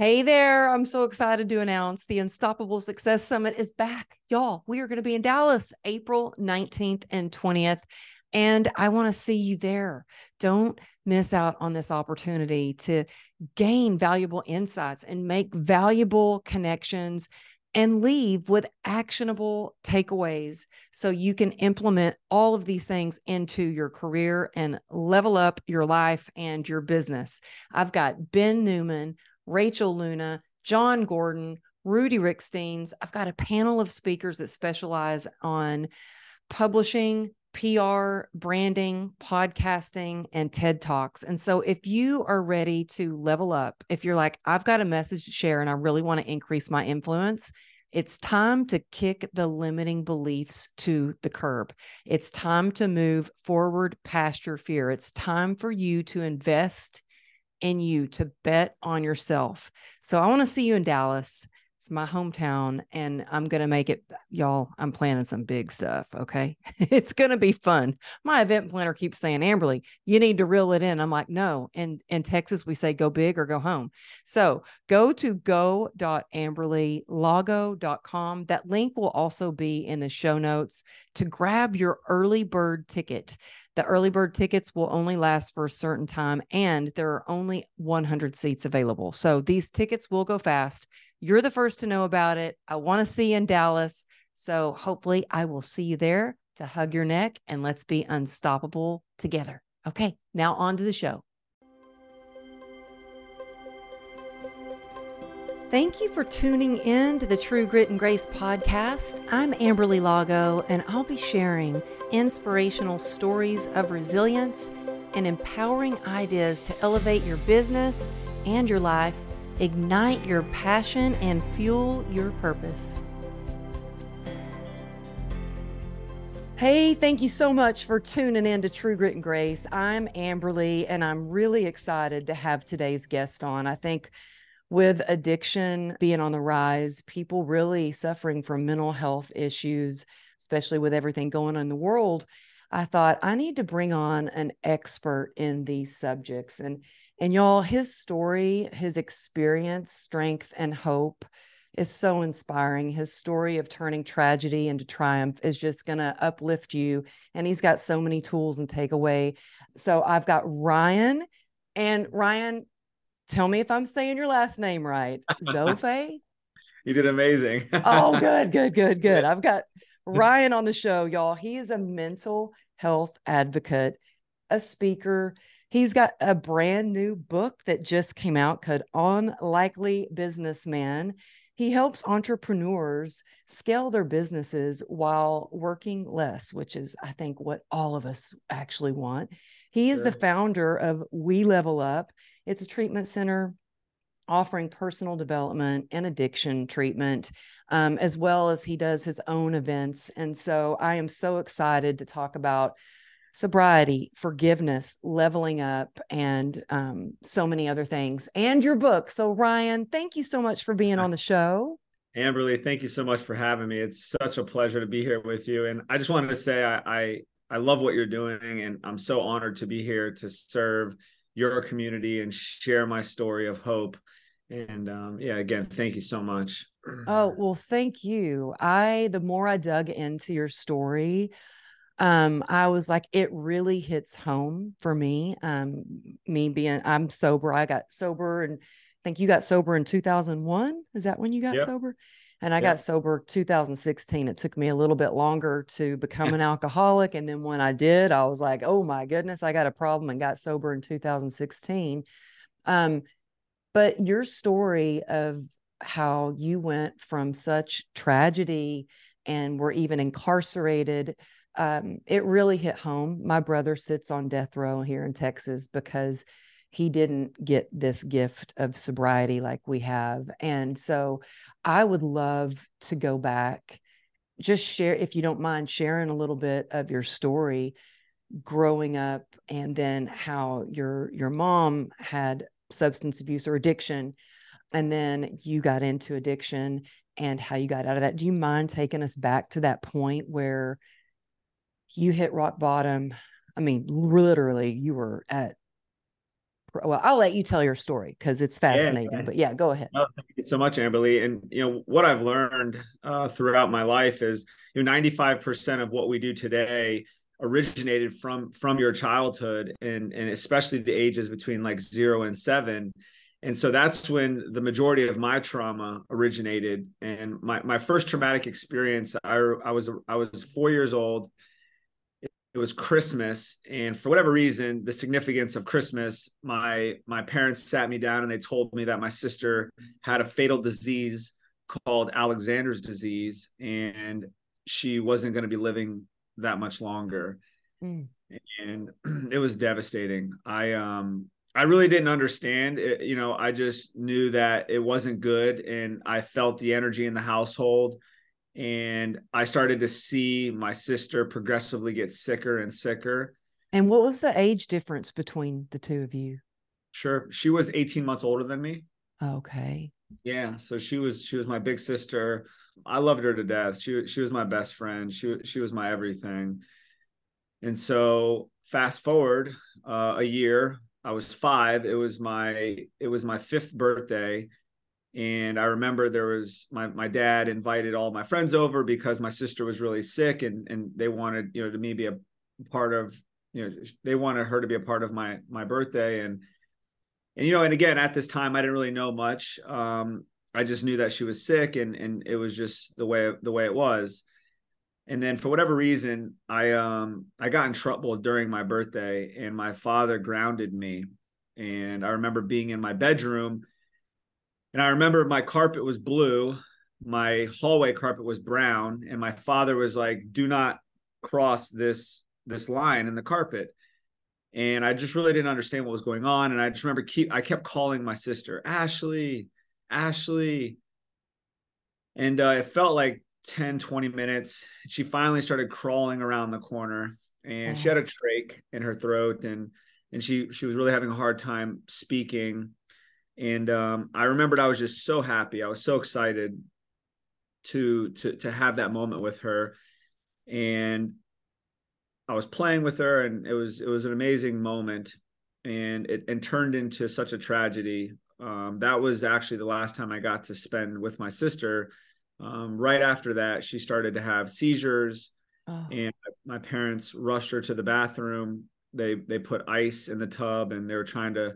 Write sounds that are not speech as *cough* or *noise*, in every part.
Hey there. I'm so excited to announce the Unstoppable Success Summit is back. Y'all, we are going to be in Dallas April 19th and 20th. And I want to see you there. Don't miss out on this opportunity to gain valuable insights and make valuable connections and leave with actionable takeaways so you can implement all of these things into your career and level up your life and your business. I've got Ben Newman Rachel Luna, Jon Gordon, Rudy Ricksteins. I've got a panel of speakers that specialize on publishing, PR, branding, podcasting, and TED Talks. And so, if you are ready to level up, if you're like, I've got a message to share and I really want to increase my influence, it's time to kick the limiting beliefs to the curb. It's time to move forward past your fear. It's time for you to invest in you to bet on yourself. So I want to see you in Dallas. It's my hometown and I'm going to make it y'all I'm planning some big stuff, okay? *laughs* it's going to be fun. My event planner keeps saying, "Amberly, you need to reel it in." I'm like, "No." And in Texas we say go big or go home. So, go to go.amberlylago.com. That link will also be in the show notes to grab your early bird ticket. The early bird tickets will only last for a certain time and there are only 100 seats available. So these tickets will go fast. You're the first to know about it. I want to see you in Dallas. So hopefully I will see you there to hug your neck and let's be unstoppable together. Okay, now on to the show. Thank you for tuning in to the True Grit and Grace podcast. I'm Amberly Lago, and I'll be sharing inspirational stories of resilience and empowering ideas to elevate your business and your life, ignite your passion, and fuel your purpose. Hey, thank you so much for tuning in to True Grit and Grace. I'm Amberly, and I'm really excited to have today's guest on. I think with addiction being on the rise, people really suffering from mental health issues, especially with everything going on in the world, I thought I need to bring on an expert in these subjects. And and y'all, his story, his experience, strength, and hope is so inspiring. His story of turning tragedy into triumph is just going to uplift you. And he's got so many tools and takeaway. So I've got Ryan. And Ryan, tell me if I'm saying your last name right. *laughs* Zofay? you did amazing. oh, good, good, good, *laughs* good. I've got Ryan on the show, y'all. He is a mental health advocate, a speaker. He's got a brand new book that just came out called Unlikely Businessman. He helps entrepreneurs scale their businesses while working less, which is, I think, what all of us actually want. He is sure. the founder of We Level Up. It's a treatment center offering personal development and addiction treatment, um, as well as he does his own events. And so I am so excited to talk about sobriety, forgiveness, leveling up, and um, so many other things, and your book. So, Ryan, thank you so much for being on the show. Amberly, thank you so much for having me. It's such a pleasure to be here with you. And I just wanted to say I, I, I love what you're doing, and I'm so honored to be here to serve your community and share my story of hope. And um, yeah, again, thank you so much. Oh, well, thank you. I, the more I dug into your story, um, I was like, it really hits home for me. Um, me being, I'm sober. I got sober and I think you got sober in 2001. Is that when you got yep. sober? And I yep. got sober 2016. It took me a little bit longer to become *laughs* an alcoholic. And then when I did, I was like, oh my goodness, I got a problem and got sober in 2016. Um, but your story of how you went from such tragedy and were even incarcerated um, it really hit home. My brother sits on death row here in Texas because he didn't get this gift of sobriety like we have. And so I would love to go back, just share, if you don't mind, sharing a little bit of your story growing up and then how your your mom had substance abuse or addiction and then you got into addiction and how you got out of that do you mind taking us back to that point where you hit rock bottom. I mean, literally, you were at well, I'll let you tell your story because it's fascinating. Yeah, but yeah, go ahead. Oh, thank you so much, Amberly. And you know what I've learned uh, throughout my life is you know 95% of what we do today originated from from your childhood and and especially the ages between like zero and seven and so that's when the majority of my trauma originated and my, my first traumatic experience I, I was i was four years old it was christmas and for whatever reason the significance of christmas my my parents sat me down and they told me that my sister had a fatal disease called alexander's disease and she wasn't going to be living that much longer mm. and *clears throat* it was devastating i um i really didn't understand it you know i just knew that it wasn't good and i felt the energy in the household and i started to see my sister progressively get sicker and sicker and what was the age difference between the two of you sure she was 18 months older than me okay yeah so she was she was my big sister I loved her to death. She she was my best friend. She she was my everything. And so fast forward uh, a year, I was five. It was my it was my fifth birthday, and I remember there was my my dad invited all my friends over because my sister was really sick, and and they wanted you know to me be a part of you know they wanted her to be a part of my my birthday and and you know and again at this time i didn't really know much um I just knew that she was sick and and it was just the way the way it was. And then for whatever reason, I um I got in trouble during my birthday and my father grounded me. And I remember being in my bedroom and I remember my carpet was blue, my hallway carpet was brown and my father was like do not cross this this line in the carpet and I just really didn't understand what was going on. And I just remember keep I kept calling my sister, Ashley, Ashley. And uh, it felt like 10, 20 minutes. She finally started crawling around the corner and oh. she had a trach in her throat and and she she was really having a hard time speaking. And um, I remembered I was just so happy. I was so excited to to to have that moment with her. And I was playing with her and it was it was an amazing moment and it and turned into such a tragedy um, that was actually the last time I got to spend with my sister. Um, right after that, she started to have seizures, oh. and my parents rushed her to the bathroom. They they put ice in the tub, and they were trying to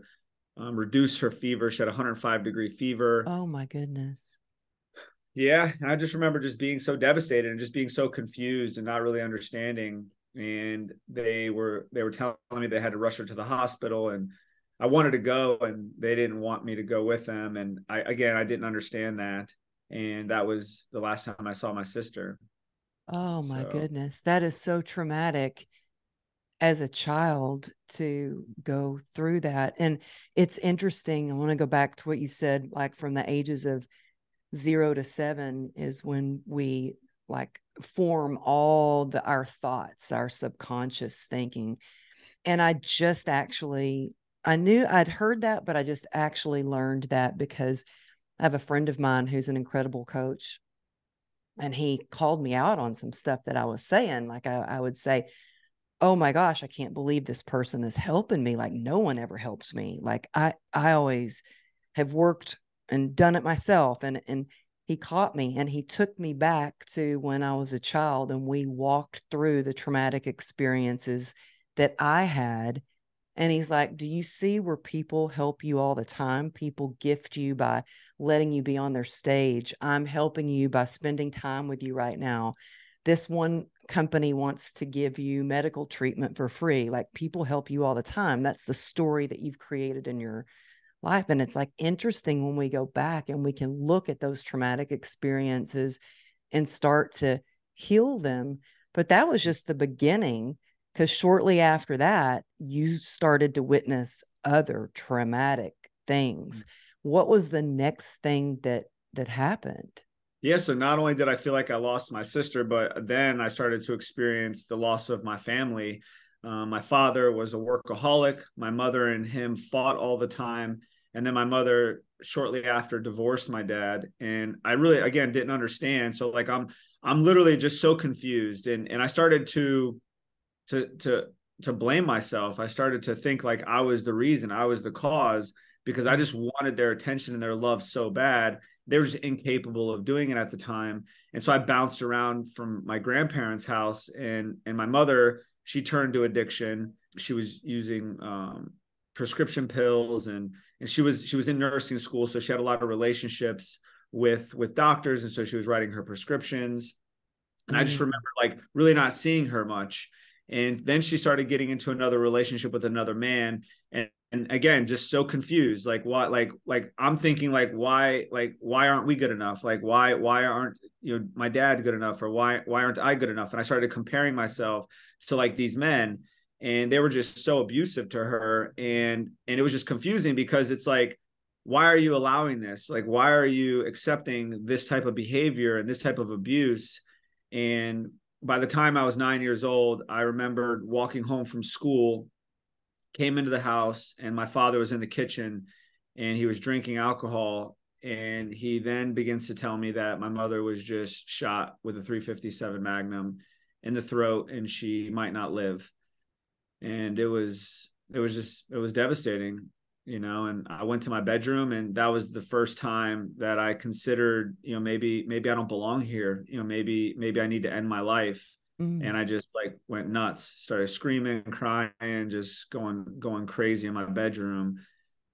um, reduce her fever. She had 105 degree fever. Oh my goodness. Yeah, I just remember just being so devastated and just being so confused and not really understanding. And they were they were telling me they had to rush her to the hospital, and I wanted to go and they didn't want me to go with them. And I, again, I didn't understand that. And that was the last time I saw my sister. Oh my so. goodness. That is so traumatic as a child to go through that. And it's interesting. I want to go back to what you said, like from the ages of zero to seven is when we like form all the our thoughts, our subconscious thinking. And I just actually I knew I'd heard that, but I just actually learned that because I have a friend of mine who's an incredible coach. And he called me out on some stuff that I was saying. Like I, I would say, Oh my gosh, I can't believe this person is helping me. Like no one ever helps me. Like I I always have worked and done it myself. And and he caught me and he took me back to when I was a child and we walked through the traumatic experiences that I had and he's like, Do you see where people help you all the time? People gift you by letting you be on their stage. I'm helping you by spending time with you right now. This one company wants to give you medical treatment for free. Like people help you all the time. That's the story that you've created in your life. And it's like interesting when we go back and we can look at those traumatic experiences and start to heal them. But that was just the beginning because shortly after that you started to witness other traumatic things mm-hmm. what was the next thing that that happened yeah so not only did i feel like i lost my sister but then i started to experience the loss of my family. Uh, my father was a workaholic. My mother and him fought all the time. And then my mother shortly after divorced my dad. And i really again didn't understand. So like i'm i'm literally just so confused. And and i started to to to to blame myself. I started to think like I was the reason, I was the cause because I just wanted their attention and their love so bad. They were just incapable of doing it at the time. And so I bounced around from my grandparents' house and and my mother, she turned to addiction. She was using um, prescription pills and and she was she was in nursing school so she had a lot of relationships with with doctors and so she was writing her prescriptions and mm-hmm. i just mm. remember like really not seeing her much and then she started getting into another relationship with another man. And and again just so confused. Like what like like i'm thinking like why like why aren't we good enough? Like why why aren't you know my dad good enough? Or why why aren't i good enough? And i started comparing myself to like these men. And they were just so abusive to her. And and it was just confusing because it's like why are you allowing this? Like why are you accepting this type of behavior and this type of abuse? And by the time i was 9 years old i remembered walking home from school came into the house and my father was in the kitchen and he was drinking alcohol and he then begins to tell me that my mother was just shot with a 357 magnum in the throat and she might not live. And it was it was just it was devastating you know and i went to my bedroom and that was the first time that i considered you know maybe maybe i don't belong here you know maybe maybe i need to end my life mm. and i just like went nuts started screaming crying just going going crazy in my bedroom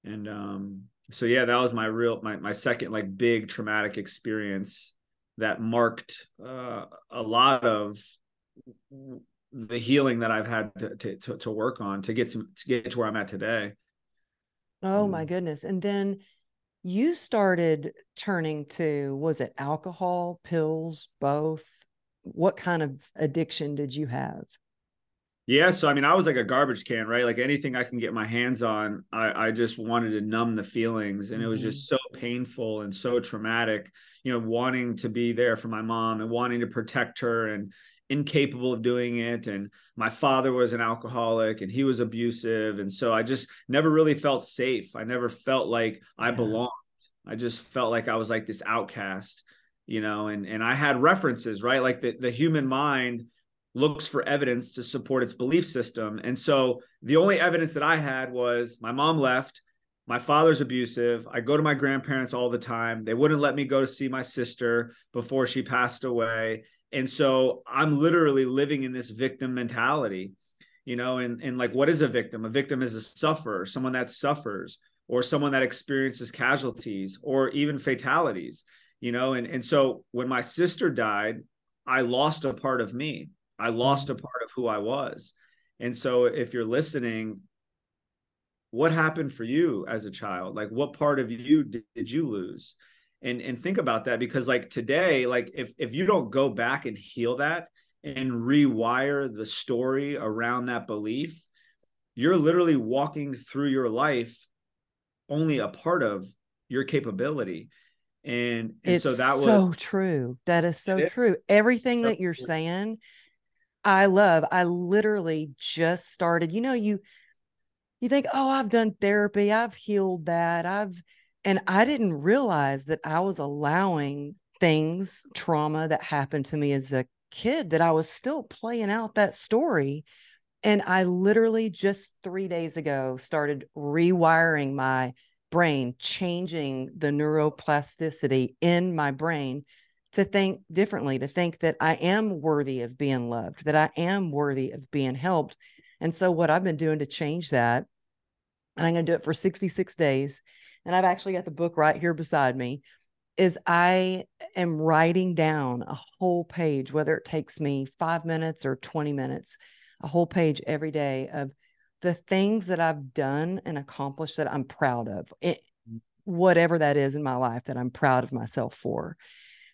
and um so yeah that was my real my, my second like big traumatic experience that marked uh, a lot of the healing that I've had to, to, to work on to get to, to get to where I'm at today. Oh my mm. goodness. And then you started turning to was it alcohol, pills, both? What kind of addiction did you have? Yeah, so I mean, I was like a garbage can, right? Like anything I can get my hands on, I, I just wanted to numb the feelings, and it was just mm-hmm. so painful and so traumatic. You know, wanting to be there for my mom and wanting to protect her, and incapable of doing it and my father was an alcoholic and he was abusive and so i just never really felt safe. I never felt like i belonged. I just felt like i was like this outcast you know and and i had references right? Like the, the human mind looks for evidence to support its belief system and so the only evidence that i had was my mom left my father's abusive i go to my grandparents all the time they wouldn't let me go to see my sister before she passed away and so i'm literally living in this victim mentality you know and and like what is a victim? A victim is a sufferer someone that suffers or someone that experiences casualties or even fatalities you know? And and so when my sister died i lost a part of me. I lost a part of who i was. And so if you're listening what happened for you as a child? Like what part of you did, did you lose and and think about that because like today like if if you don't go back and heal that and rewire the story around that belief you're literally walking through your life only a part of your capability. And, and it's so that was so true. That is so true. Everything so that you're true. saying i love. I literally just started. You know you you think oh i've done therapy. I've healed that. I've and I didn't realize that I was allowing things, trauma that happened to me as a kid, that I was still playing out that story. And I literally just three days ago started rewiring my brain, changing the neuroplasticity in my brain to think differently, to think that I am worthy of being loved, that I am worthy of being helped. And so, what I've been doing to change that, and I'm going to do it for 66 days, and I've actually got the book right here beside me, is I am writing down a whole page, whether it takes me five minutes or 20 minutes, a whole page every day of the things that I've done and accomplished that I'm proud of, it, mm. whatever that is in my life that I'm proud of myself for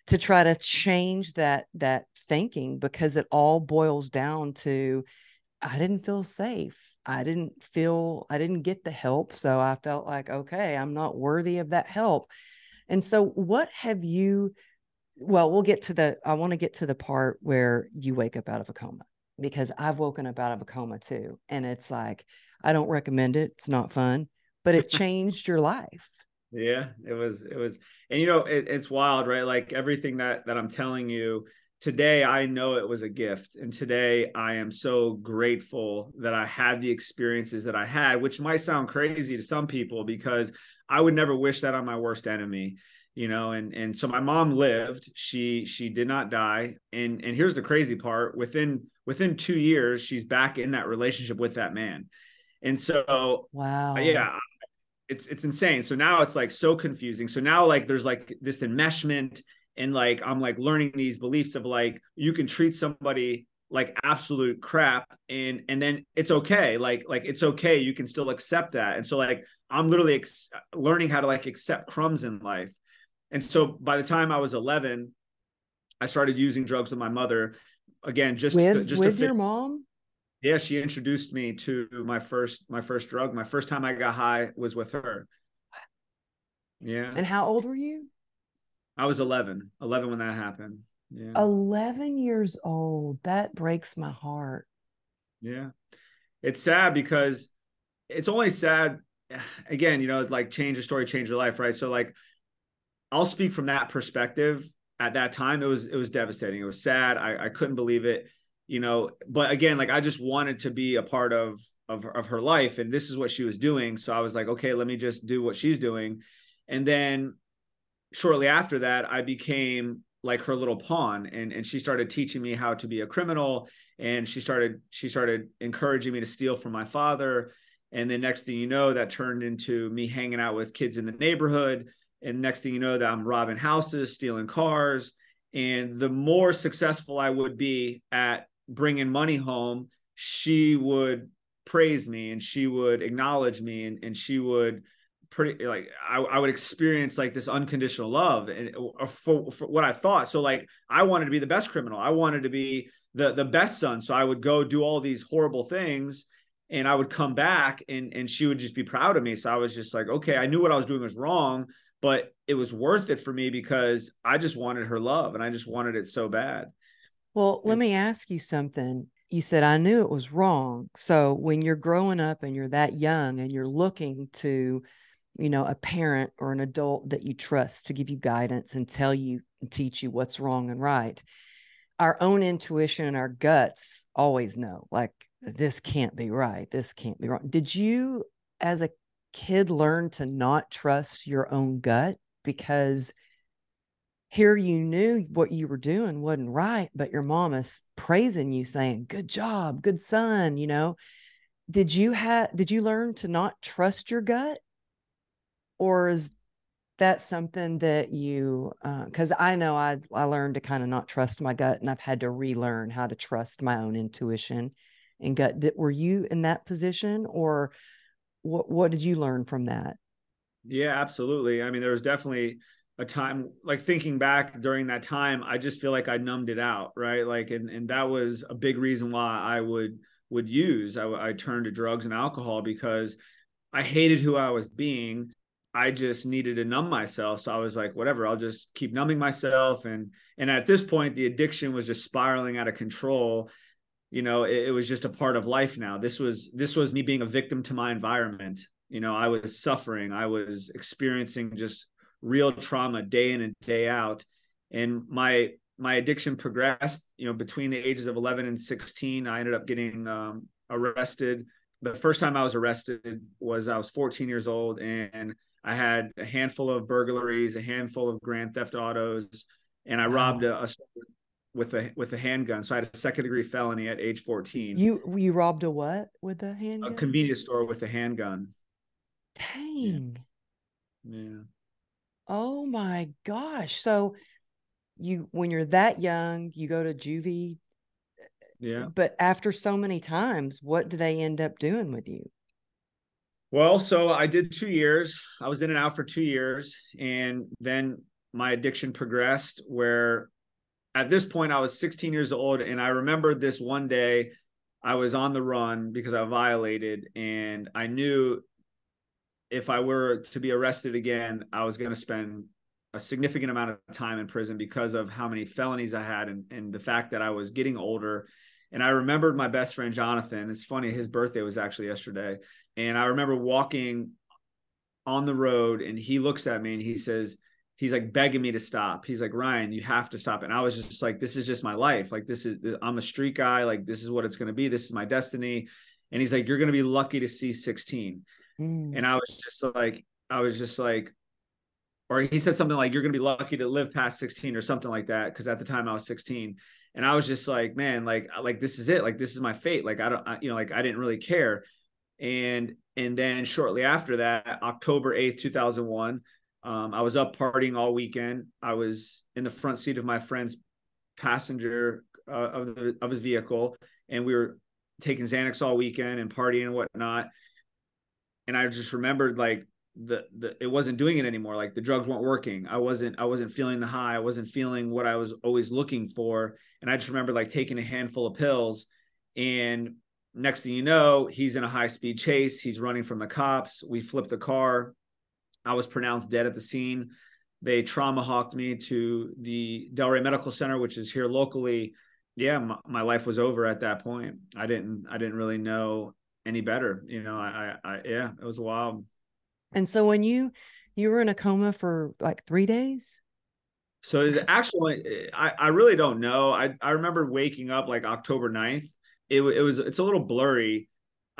to try to change that that thinking because it all boils down to I didn't feel safe. I didn't feel, I didn't get the help. So I felt like, okay, I'm not worthy of that help. And so, what have you, well, we'll get to the, I want to get to the part where you wake up out of a coma because I've woken up out of a coma too. And it's like, I don't recommend it. It's not fun, but it *laughs* changed your life. Yeah, it was, it was, and you know, it, it's wild, right? Like everything that, that I'm telling you, today I know it was a gift. And today I am so grateful that I had the experiences that I had, which might sound crazy to some people because I would never wish that on my worst enemy you know and and so my mom lived. She she did not die. And and here's the crazy part. Within within 2 years she's back in that relationship with that man. And so wow. yeah it's it's insane. So now it's like so confusing. So now like there's like this enmeshment and like i'm like learning these beliefs of like you can treat somebody like absolute crap and and then it's okay like like it's okay you can still accept that and so like i'm literally ex- learning how to like accept crumbs in life and so by the time I was 11, I started using drugs with my mother. Again, just with, just with to your mom. Yeah, she introduced me to my first my first drug. My first time I got high was with her. Yeah. And how old were you? I was 11. 11 when that happened. Yeah. 11 years old. That breaks my heart. Yeah. It's sad because it's only sad *sighs* again, you know, like change your story, change your life, right? So like I'll speak from that perspective. At that time, it was it was devastating. It was sad. I, I couldn't believe it, you know. But again, like I just wanted to be a part of of of her life, and this is what she was doing. So I was like, okay, let me just do what she's doing. And then shortly after that, I became like her little pawn, and and she started teaching me how to be a criminal, and she started she started encouraging me to steal from my father. And then next thing you know, that turned into me hanging out with kids in the neighborhood and next thing you know that i'm robbing houses stealing cars and the more successful i would be at bringing money home she would praise me and she would acknowledge me and, and she would pretty like I, I would experience like this unconditional love and uh, for, for what i thought so like i wanted to be the best criminal i wanted to be the the best son so i would go do all these horrible things and i would come back and and she would just be proud of me so i was just like okay i knew what i was doing was wrong but it was worth it for me because I just wanted her love and I just wanted it so bad. Well, let me ask you something. You said I knew it was wrong. So when you're growing up and you're that young and you're looking to, you know, a parent or an adult that you trust to give you guidance and tell you and teach you what's wrong and right, our own intuition and our guts always know like this can't be right. This can't be wrong. Did you as a kid learn to not trust your own gut because here you knew what you were doing wasn't right, but your mom is praising you, saying, Good job, good son, you know. Did you have did you learn to not trust your gut? Or is that something that you because uh, I know I I learned to kind of not trust my gut and I've had to relearn how to trust my own intuition and gut. Were you in that position or what what did you learn from that? Yeah, absolutely. I mean, there was definitely a time like thinking back during that time, I just feel like I numbed it out, right? Like, and and that was a big reason why I would would use. I, I turned to drugs and alcohol because I hated who I was being. I just needed to numb myself. So I was like, whatever, I'll just keep numbing myself. And and at this point, the addiction was just spiraling out of control. You know it, it, was just a part of life now. This was this was me being a victim to my environment. You know i was suffering. I was experiencing just real trauma day in and day out. And my my addiction progressed you know between the ages of 11 and 16 i ended up getting um, arrested. The first time i was arrested was i was 14 years old and i had a handful of burglaries a handful of grand theft autos and i robbed a, a with a with a handgun. So I had a second degree felony at age 14. You you robbed a what with a handgun? A convenience store with a handgun. Dang. Yeah. yeah. Oh my gosh. So you when you're that young, you go to juvie. Yeah. But after so many times, what do they end up doing with you? Well, so I did two years. I was in and out for two years. And then my addiction progressed where at this point, I was 16 years old, and I remember this one day I was on the run because I violated, and I knew if I were to be arrested again, I was going to spend a significant amount of time in prison because of how many felonies I had and, and the fact that I was getting older. And I remembered my best friend Jonathan. It's funny, his birthday was actually yesterday. And I remember walking on the road, and he looks at me and he says, he's like begging me to stop. He's like, Ryan, you have to stop. And I was just like, this is just my life. Like, this is, I'm a street guy. Like, this is what it's going to be. This is my destiny. And he's like, you're going to be lucky to see 16. Mm. And I was just like, I was just like, or he said something like, you're going to be lucky to live past 16 or something like that. Cause at the time I was 16 and I was just like, man, like, like, this is it. Like, this is my fate. Like, I don't, I, you know, like I didn't really care. And, and then shortly after that, October 8th, 2001, um, I was up partying all weekend. I was in the front seat of my friend's passenger uh, of the of his vehicle, and we were taking Xanax all weekend and partying and whatnot. And I just remembered like the the it wasn't doing it anymore. Like the drugs weren't working. I wasn't I wasn't feeling the high. I wasn't feeling what I was always looking for. And I just remember like taking a handful of pills, and next thing you know, he's in a high speed chase. He's running from the cops. We flipped the car I was pronounced dead at the scene. They trauma hawked me to the Delray Medical Center, which is here locally. Yeah, my, my, life was over at that point. I didn't I didn't really know any better. You know, I, I, I yeah, it was wild. And so when you you were in a coma for like three days. So actually, eh, I, I really don't know. I, I remember waking up like October 9th. It, it was it's a little blurry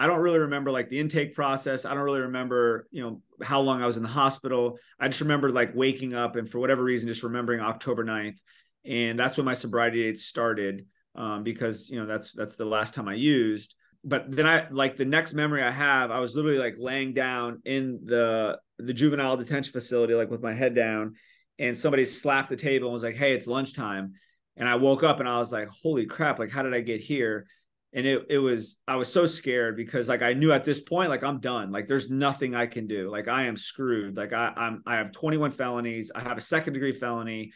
I don't really remember like the intake process. I don't really remember, you know, how long I was in the hospital. I just remember like waking up and for whatever reason, just remembering October 9th. And that's when my sobriety date started um, because, you know, that's, that's the last time I used. But then I like the next memory I have, I was literally like laying down in the, the juvenile detention facility, like with my head down and somebody slapped the table and was like, Hey, it's lunchtime. And I woke up and I was like, holy crap, like, how did I get here? And it it was I was so scared because like I knew at this point like I'm done. Like there's nothing I can do. Like I am screwed. Like I I'm I have 21 felonies. I have a second degree felony.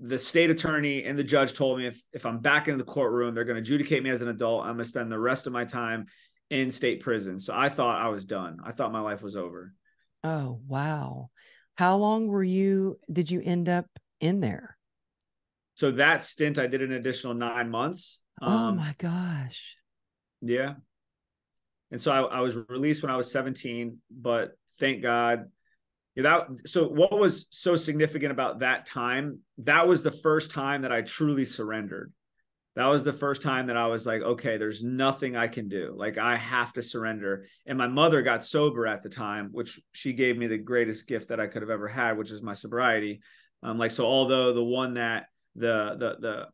The state attorney and the judge told me if if I'm back into the courtroom they're going to adjudicate me as an adult. I'm going to spend the rest of my time in state prison. So I thought I was done. I thought my life was over. Oh wow. How long were you did you end up in there? So that stint I did an additional 9 months um, oh my gosh. Yeah. And so I, I, was released when I was 17, but thank God. Know, that, so what was so significant about that time? That was the first time that I truly surrendered. That was the first time that I was like, okay, there's nothing I can do. Like I have to surrender. And my mother got sober at the time, which she gave me the greatest gift that I could have ever had, which is my sobriety. Um, like so, although the one that the the the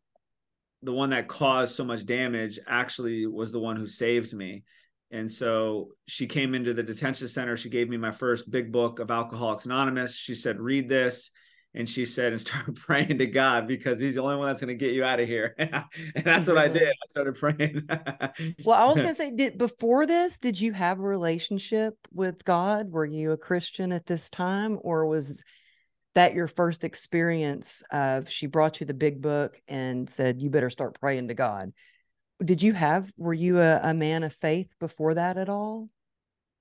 the one that caused so much damage actually was the one who saved me. And so she came into the detention center. She gave me my first big book of Alcoholics Anonymous. She said, read this. And she said, and start *laughs* praying to God because he's the only one that's going to get you out of here. *laughs* and that's what I mm-hmm. did. I started praying. *laughs* well, I was going to say, did before this, did you have a relationship with God? Were you a Christian at this time, or was that your first experience of she brought you the big book and said you better start praying to god. Did you have were you a, a man of faith before that at all?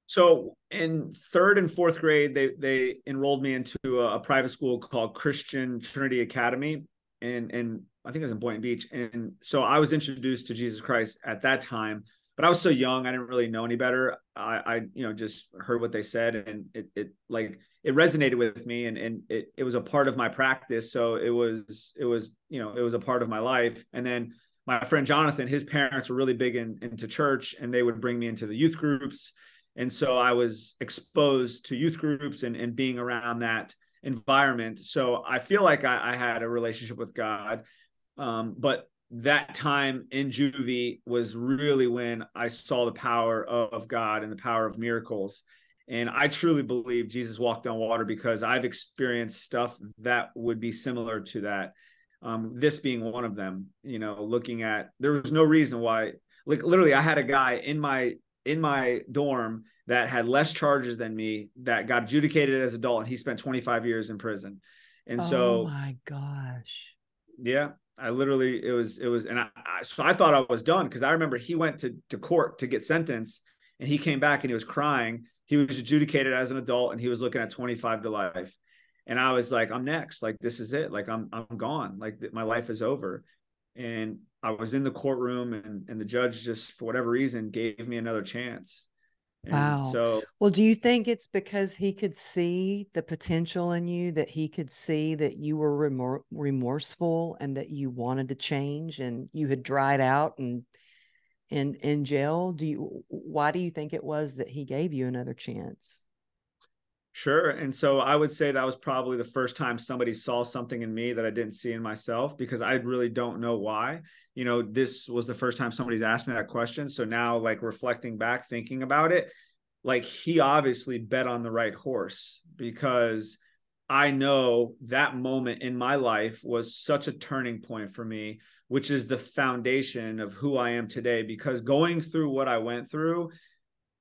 So in third and fourth grade they they enrolled me into a, a private school called christian trinity academy and and i think it was in boynton beach. And so i was introduced to jesus christ at that time but I was so young, I didn't really know any better. I, I, you know, just heard what they said, and it, it like it resonated with me, and and it, it was a part of my practice. So it was, it was, you know, it was a part of my life. And then my friend Jonathan, his parents were really big in, into church, and they would bring me into the youth groups, and so I was exposed to youth groups and and being around that environment. So I feel like I, I had a relationship with God, um, but that time in juvie was really when I saw the power of God and the power of miracles. And I truly believe Jesus walked on water because I've experienced stuff that would be similar to that. Um, this being one of them, you know, looking at there was no reason why, like literally, I had a guy in my in my dorm that had less charges than me that got adjudicated as adult, and he spent 25 years in prison. And oh so, my gosh, yeah, I literally it was it was and I, I so I thought I was done because I remember he went to to court to get sentenced and he came back and he was crying. He was adjudicated as an adult and he was looking at 25 to life. And I was like, I'm next. Like this is it. Like I'm I'm gone. Like my life is over. And I was in the courtroom and and the judge just for whatever reason gave me another chance. And wow. So, well, do you think it's because he could see the potential in you, that he could see that you were remor- remorseful and that you wanted to change and you had dried out and in in jail? Do you why do you think it was that he gave you another chance? Sure. And so I would say that was probably the first time somebody saw something in me that I didn't see in myself because I really don't know why. You know, this was the first time somebody's asked me that question. So now, like reflecting back, thinking about it, like he obviously bet on the right horse because I know that moment in my life was such a turning point for me, which is the foundation of who I am today. Because going through what I went through,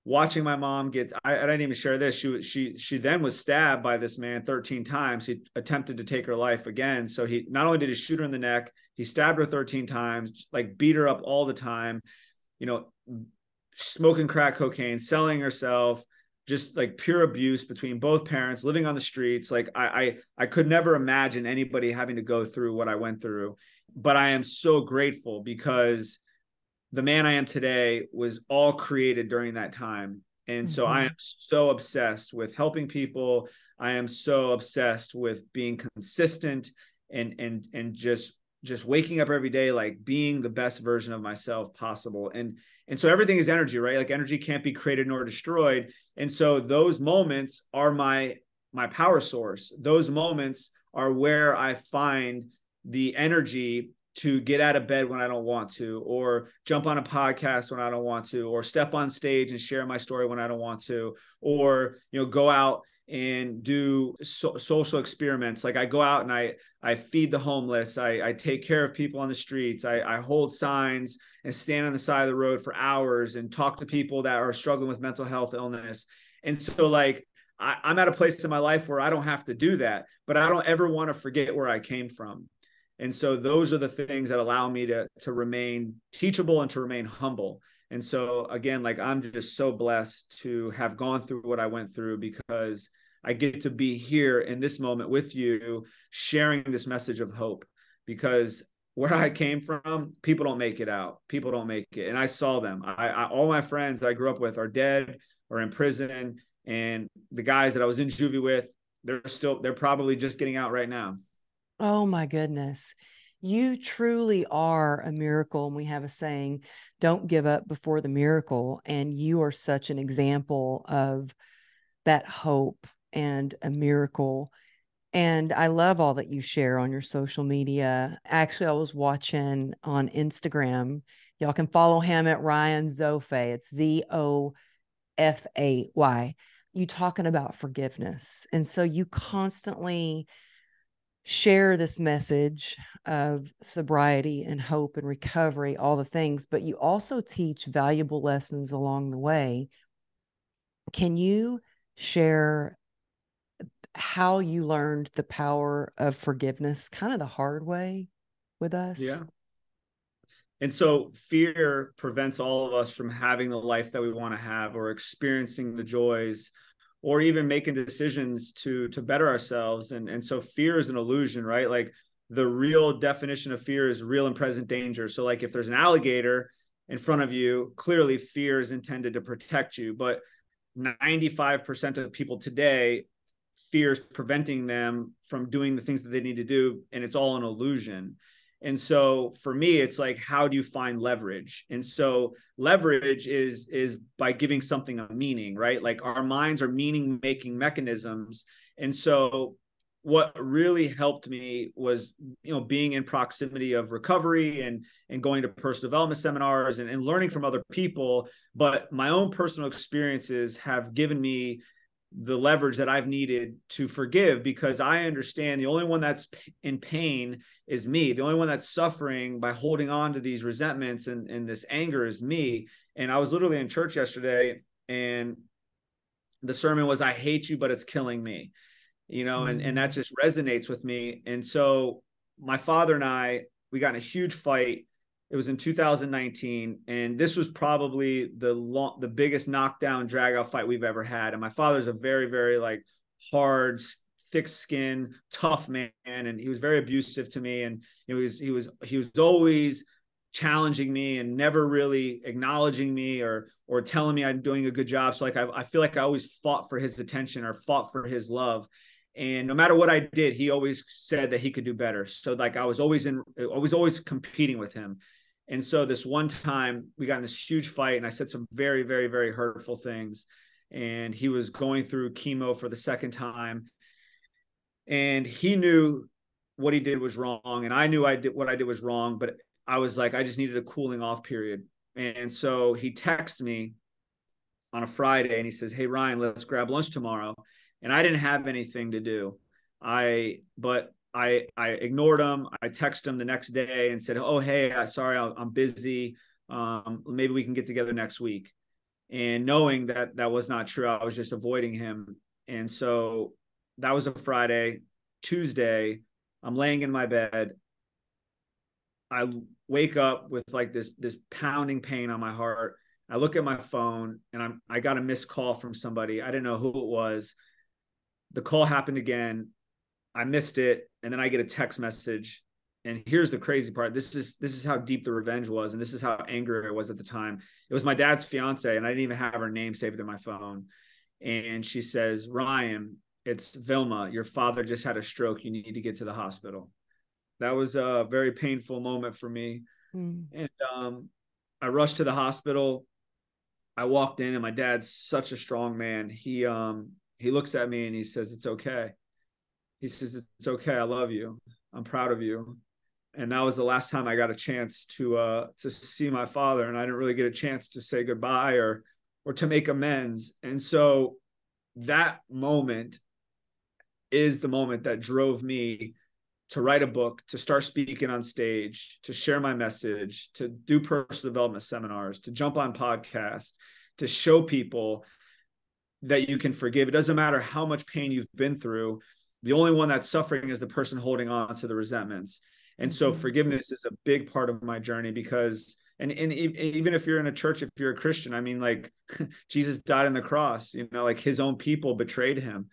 watching my mom get I, I, didn't even share this she she she then was stabbed by this man 13 times he attempted to take her life again so he not only did he shoot her in the neck he stabbed her 13 times like beat her up all the time you know smoking crack cocaine selling herself just like pure abuse between both parents living on the streets like I, I i could never imagine anybody having to go through what i went through but i am so grateful because the man I am today was all created during that time. And mm-hmm. so I mm-hmm. am so obsessed with helping people. I am so obsessed with being consistent and and and just just waking up every day like being the best version of myself possible. And and so everything is energy, right? Like energy can't be created nor destroyed. And so those moments are my my power source. Those moments are where I find the energy to get out of bed when I don't want to, or jump on a podcast when I don't want to, or step on stage and share my story when I don't want to, or you know go out and do so- social experiments. Like I go out and I I feed the homeless, I, I take care of people on the streets, I, I hold signs and stand on the side of the road for hours and talk to people that are struggling with mental health illness. And so like I, I'm at a place in my life where I don't have to do that, but I don't ever want to forget where I came from and so those are the things that allow me to to remain teachable and to remain humble and so again like i'm just so blessed to have gone through what i went through because i get to be here in this moment with you sharing this message of hope because where i came from people don't make it out. People don't make it. And i saw them. I, I all my friends i grew up with are dead or in prison. And the guys that i was in juvie with they're still they're probably just getting out right now. Oh my goodness. You truly are a miracle. And we have a saying, don't give up before the miracle. And you are such an example of that hope and a miracle. And I love all that you share on your social media. Actually, I was watching on Instagram. Y'all can follow him at Ryan Zofay. It's Z O F A Y. You talking about forgiveness. And so you constantly share this message of sobriety and hope and recovery, all the things, but you also teach valuable lessons along the way. Can you share how you learned the power of forgiveness kind of the hard way with us? Yeah. And so fear prevents all of us from having the life that we want to have or experiencing the joys or even making decisions to to better ourselves. And and so fear is an illusion right? Like the real definition of fear is real and present danger. So like if there's an alligator in front of you clearly fear is intended to protect you. But 95% of people today fear is preventing them from doing the things that they need to do. And it's all an illusion and so for me, it's like, how do you find leverage? And so leverage is is by giving something a meaning, right? Like our minds are meaning making mechanisms. And so what really helped me was you know being in proximity of recovery and and going to personal development seminars and, and learning from other people but my own personal experiences have given me the leverage that I've needed to forgive because I understand the only one that's in pain is me. The only one that's suffering by holding on to these resentments and, and this anger is me. And I was literally in church yesterday and the sermon was, I hate you, but it's killing me, you know, mm-hmm. and, and that mm. just resonates with me. And so my father and I, we got in a huge fight it was in 2019, and this was probably the long, the biggest knockdown drag out fight we've ever had. And my father's a very, very like hard, thick skin, tough man, and he was very abusive to me. And he was he was he was always challenging me and never really acknowledging me or or telling me I'm doing a good job. So like I, I feel like I always fought for his attention or fought for his love. And no matter what I did, he always said that he could do better. So like I was always in I was always competing with him. And so this one time we got in this huge fight and I said some very, very, very hurtful things. And he was going through chemo for the second time. And he knew what he did was wrong. And I knew I did what I did was wrong, but I was like, I just needed a cooling off period. And so he texts me on a Friday and he says, Hey Ryan, let's grab lunch tomorrow. And I didn't have anything to do. I, but I, I ignored him. I texted him the next day and said, Oh, hey, I, sorry, I'm busy. Um, maybe we can get together next week. And knowing that that was not true, I was just avoiding him. And so that was a Friday. Tuesday, I'm laying in my bed. I wake up with like this this pounding pain on my heart. I look at my phone and I'm I got a missed call from somebody. I didn't know who it was. The call happened again. I missed it and then I get a text message and here's the crazy part. This is this is how deep the revenge was and this is how angry I was at the time. It was my dad's fiance and I didn't even have her name saved in my phone. And she says, "Ryan, it's Vilma. Your father just had a stroke. You need to get to the hospital." that was a very painful moment for me. Mm. And um, I rushed to the hospital. I walked in, and my dad's such a strong man. He um, he looks at me and he says, "It's okay." He says, "It's okay. I love you. I'm proud of you." And that was the last time I got a chance to uh, to see my father, and I didn't really get a chance to say goodbye or or to make amends. And so that moment is the moment that drove me to write a book, to start speaking on stage, to share my message, to do personal development seminars, to jump on podcasts, to show people that you can forgive. It doesn't matter how much pain you've been through. The only one that's suffering is the person holding on to the resentments. And so mm-hmm. forgiveness is a big part of my journey because and, and even if you're in a church if you're a Christian, I mean like *laughs* Jesus died on the cross, you know, like his own people betrayed him,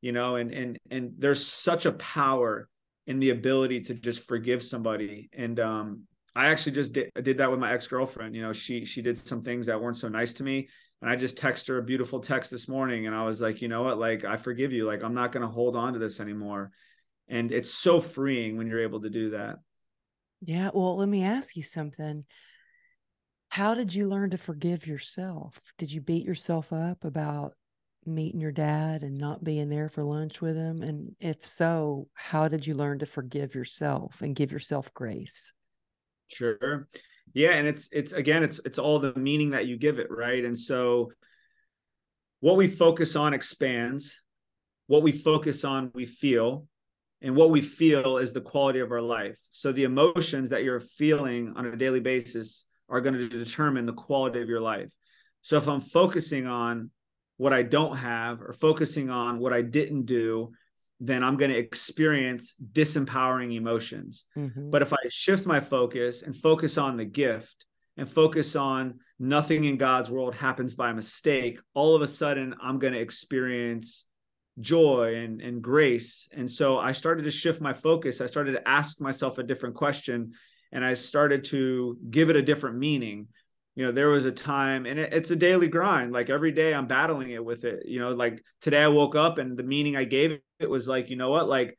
you know, and and and there's such a power in the ability to just forgive somebody and um I actually just did, did that with my ex-girlfriend. You know, she she did some things that weren't so nice to me. And I just texted her a beautiful text this morning and I was like, you know what? Like I forgive you. Like I'm not gonna hold on to this anymore. And it's so freeing when you're able to do that. Yeah. Well, let me ask you something. How did you learn to forgive yourself? Did you beat yourself up about meeting your dad and not being there for lunch with him? And if so, how did you learn to forgive yourself and give yourself grace? Sure. Yeah, and it's it's again it's it's all the meaning that you give it, right? And so what we focus on expands. What we focus on, we feel. And what we feel is the quality of our life. So the emotions that you're feeling on a daily basis are going to determine the quality of your life. So if I'm focusing on what I don't have or focusing on what I didn't do, then I'm going to experience disempowering emotions. Mm-hmm. But if I shift my focus and focus on the gift and focus on nothing in God's world happens by mistake, all of a sudden I'm going to experience joy and, and grace. And so I started to shift my focus. I started to ask myself a different question and I started to give it a different meaning you know there was a time and it, it's a daily grind. Like every day i'm battling it with it you know like today i woke up and the meaning i gave it was like you know what? Like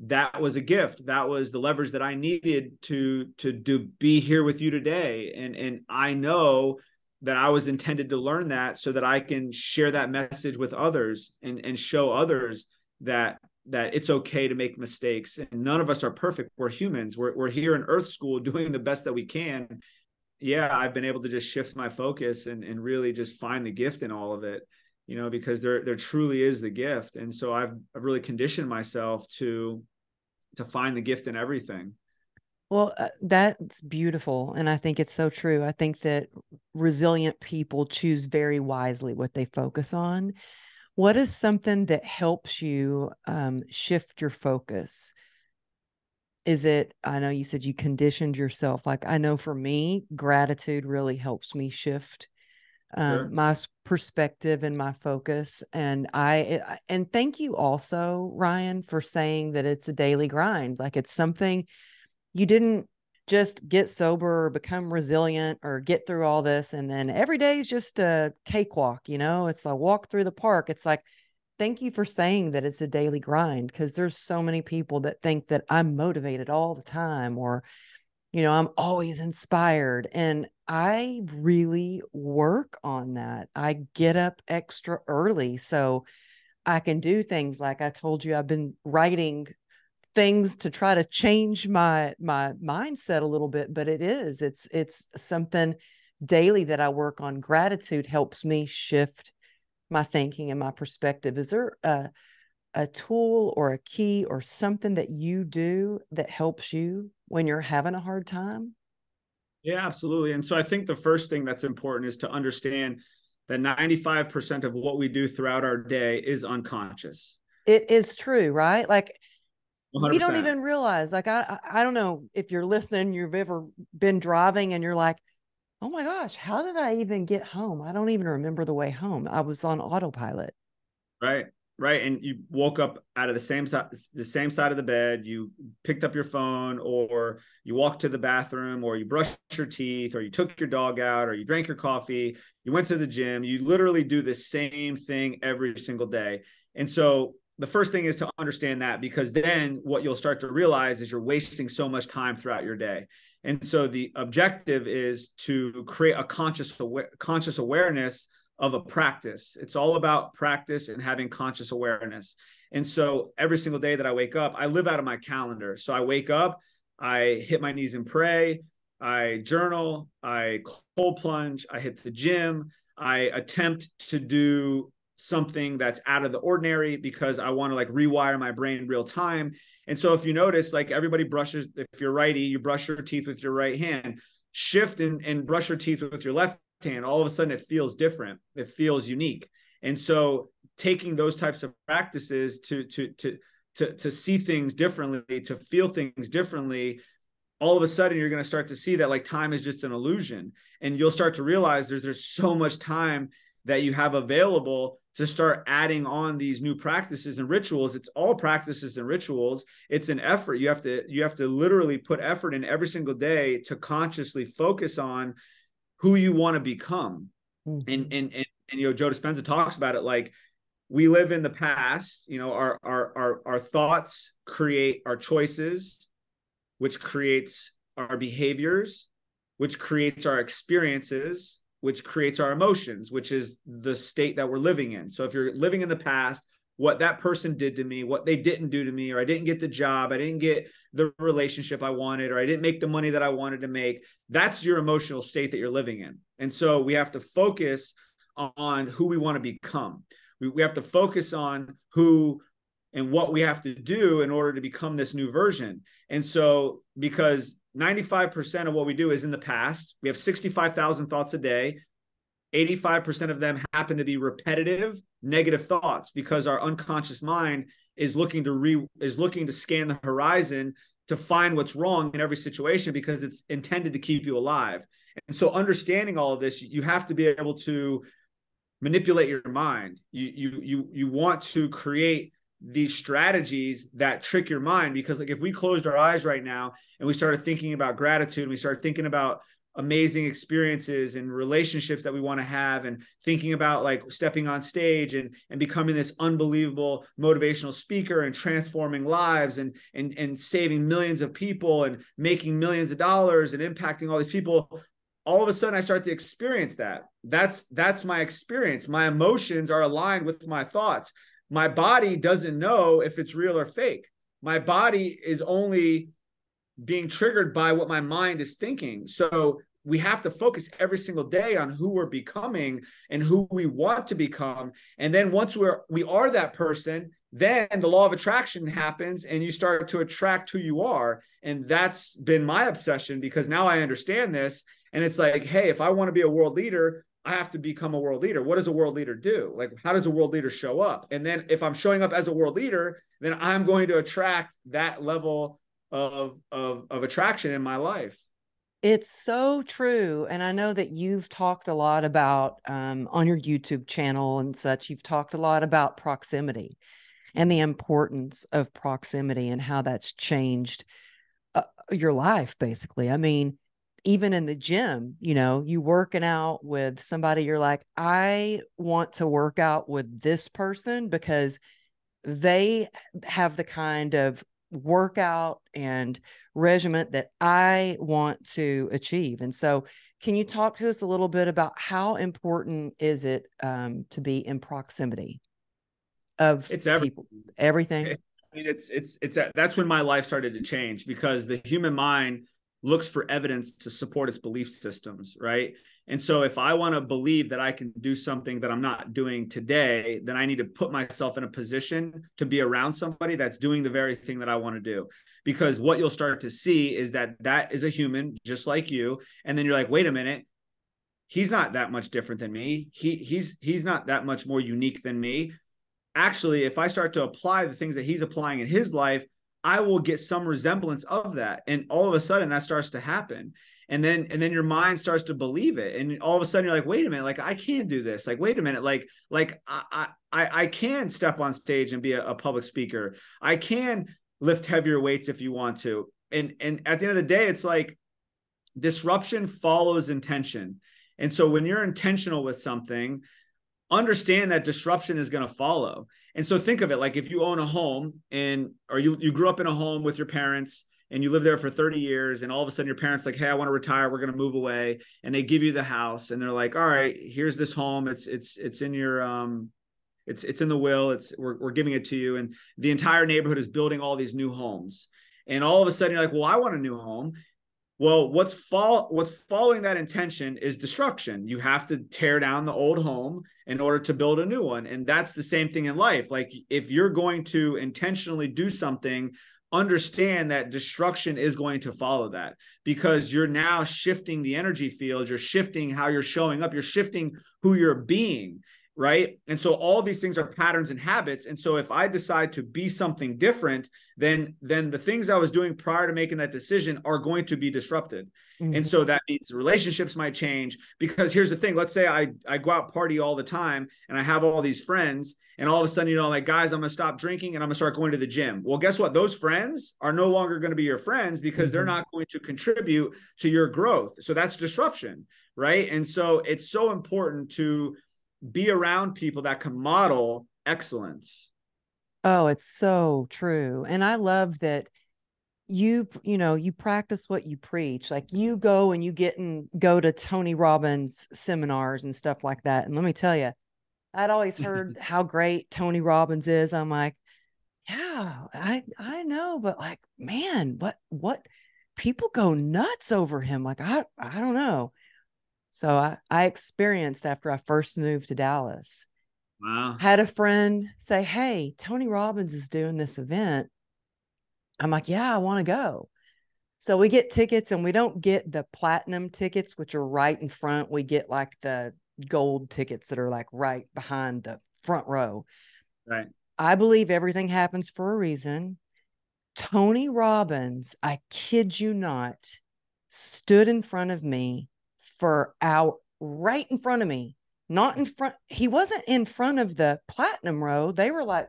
that was a gift. That was the leverage that i needed to to do be here with you today. And and i know that i was intended to learn that so that i can share that message with others and and show others that that it's okay to make mistakes. And none of us are perfect. We're humans. We're, we're here in earth school *laughs* doing the best that we can yeah, I've been able to just shift my focus and, and really just find the gift in all of it, you know, because there there truly is the gift. And so I've I've really conditioned myself to to find the gift in everything. Well, uh, that's beautiful. And I think it's so true. I think that resilient people choose very wisely what they focus on. What is something that helps you um, shift your focus? Is it i know you said you conditioned yourself like i know for me gratitude really helps me shift um, sure. my perspective and my focus and i and thank you also ryan for saying that it's a daily grind like it's something you didn't just get sober or become resilient or get through all this. And then every day is just a cakewalk, you know, it's a walk through the park. It's like, thank you for saying that it's a daily grind because there's so many people that think that I'm motivated all the time or, you know, I'm always inspired. And I really work on that. I get up extra early so I can do things like I told you, I've been writing things to try to change my my mindset a little bit but it is it's it's something daily that i work on gratitude helps me shift my thinking and my perspective. Is there a a tool or a key or something that you do that helps you when you're having a hard time? Yeah absolutely and so i think the first thing that's important is to understand that 95% of what we do throughout our day is unconscious. It is true right? Like 100%. you don't even realize like I I don't know if you're listening you've ever been driving and you're like oh my gosh how did I even get home? I don't even remember the way home I was on autopilot. Right right and you woke up out of the same side the same side of the bed you picked up your phone or you walked to the bathroom or you brushed your teeth or you took your dog out or you drank your coffee you went to the gym you literally do the same thing every single day. And so the first thing is to understand that because then what you'll start to realize is you're wasting so much time throughout your day and so the objective is to create a conscious conscious awareness of a practice. It's all about practice and having conscious awareness. And so every single day that i wake up i live out of my calendar. So i wake up i hit my knees and pray i journal i cold plunge i hit the gym i attempt to do something that's out of the ordinary because I want to like rewire my brain real time. And so if you notice, like everybody brushes, if you're righty, you brush your teeth with your right hand, shift and, and brush your teeth with your left hand. All of a sudden it feels different. It feels unique. And so taking those types of practices to to to to to see things differently, to feel things differently, all of a sudden you're going to start to see that like time is just an illusion and you'll start to realize there's there's so much time that you have available to start adding on these new practices and rituals. It's all practices and rituals. It's an effort. You have to you have to literally put effort in every single day to consciously focus on who you want to become. Mm-hmm. and, and and and you know joe dispenza talks about it like we live in the past you know our our our, our thoughts create our choices which creates our behaviors which creates our experiences which creates our emotions, which is the state that we're living in. So if you're living in the past, what that person did to me, what they didn't do to me, or I didn't get the job, I didn't get the relationship I wanted, or I didn't make the money that I wanted to make, that's your emotional state that you're living in. And so we have to focus on who we want to become. We, we have to focus on who and what we have to do in order to become this new version. And so, because 95% of what we do is in the past. We have 65,000 thoughts a day. 85% of them happen to be repetitive negative thoughts because our unconscious mind is looking to re is looking to scan the horizon to find what's wrong in every situation because it's intended to keep you alive. And so understanding all of this, you have to be able to manipulate your mind. You you you you want to create these strategies that trick your mind because like if we closed our eyes right now and we started thinking about gratitude and we started thinking about amazing experiences and relationships that we want to have and thinking about like stepping on stage and and becoming this unbelievable motivational speaker and transforming lives and and and saving millions of people and making millions of dollars and impacting all these people all of a sudden I start to experience that. That's that's my experience. My emotions are aligned with my thoughts my body doesn't know if it's real or fake. My body is only being triggered by what my mind is thinking. So we have to focus every single day on who we're becoming and who we want to become. And then once we're we are that person, then the law of attraction happens and you start to attract who you are. And that's been my obsession because now I understand this. And it's like, hey, if I want to be a world leader, I have to become a world leader. What does a world leader do? Like, how does a world leader show up? And then if I'm showing up as a world leader, then I'm going to attract that level of, of, of attraction in my life. It's so true. And I know that you've talked a lot about um, on your YouTube channel and such, you've talked a lot about proximity and the importance of proximity and how that's changed uh, your life basically. I mean, even in the gym, you know, you working out with somebody, you're like, I want to work out with this person because they have the kind of workout and regiment that I want to achieve. And so, can you talk to us a little bit about how important is it um, to be in proximity of it's every- people, everything? *laughs* I mean, it's it's it's that's when my life started to change because the human mind looks for evidence to support its belief systems, right? And so if I want to believe that I can do something that I'm not doing today, then I need to put myself in a position to be around somebody that's doing the very thing that I want to do. Because what you'll start to see is that that is a human just like you and then you're like, "Wait a minute. He's not that much different than me. He he's he's not that much more unique than me." Actually, if I start to apply the things that he's applying in his life, I will get some resemblance of that. And all of a sudden that starts to happen. And then and then your mind starts to believe it. And all of a sudden you're like, wait a minute, like I can do this. Like, wait a minute, like, like I I I can step on stage and be a, a public speaker. I can lift heavier weights if you want to. And and at the end of the day, it's like disruption follows intention. And so when you're intentional with something, understand that disruption is going to follow. And so think of it like if you own a home and or you you grew up in a home with your parents and you live there for 30 years and all of a sudden your parents like hey i want to retire we're going to move away. And they give you the house and they're like all right here's this home it's it's it's in your um it's it's in the will it's we're, we're giving it to you. And the entire neighborhood is building all these new homes. And all of a sudden you're like well i want a new home well what's what's following that intention is destruction. You have to tear down the old home in order to build a new one. And that's the same thing in life. Like if you're going to intentionally do something understand that destruction is going to follow that because you're now shifting the energy field. You're shifting how you're showing up. You're shifting who you're being right? And so all these things are patterns and habits. And so if i decide to be something different then then the things i was doing prior to making that decision are going to be disrupted. Mm-hmm. and so that means relationships might change because here's the thing. Let's say i i go out party all the time and i have all these friends and all of a sudden you know like guys i'm going to stop drinking and i'm going to start going to the gym. Well guess what? Those friends are no longer going to be your friends because mm-hmm. they're not going to contribute to your growth. So that's disruption right? And so it's so important to be around people that can model excellence. Oh, it's so true. And I love that you you know you practice what you preach. Like you go and you get and go to tony robbins seminars and stuff like that. And let me tell you i'd always heard *laughs* how great tony robbins is. I'm like yeah i i know but like man what what people go nuts over him. Like i i don't know so I, I experienced after I first moved to Dallas. Wow. Had a friend say, Hey, Tony Robbins is doing this event. I'm like, Yeah, I want to go. So we get tickets and we don't get the platinum tickets, which are right in front. We get like the gold tickets that are like right behind the front row. Right. I believe everything happens for a reason. Tony Robbins, I kid you not, stood in front of me for out right in front of me, not in front. He wasn't in front of the platinum row. They were like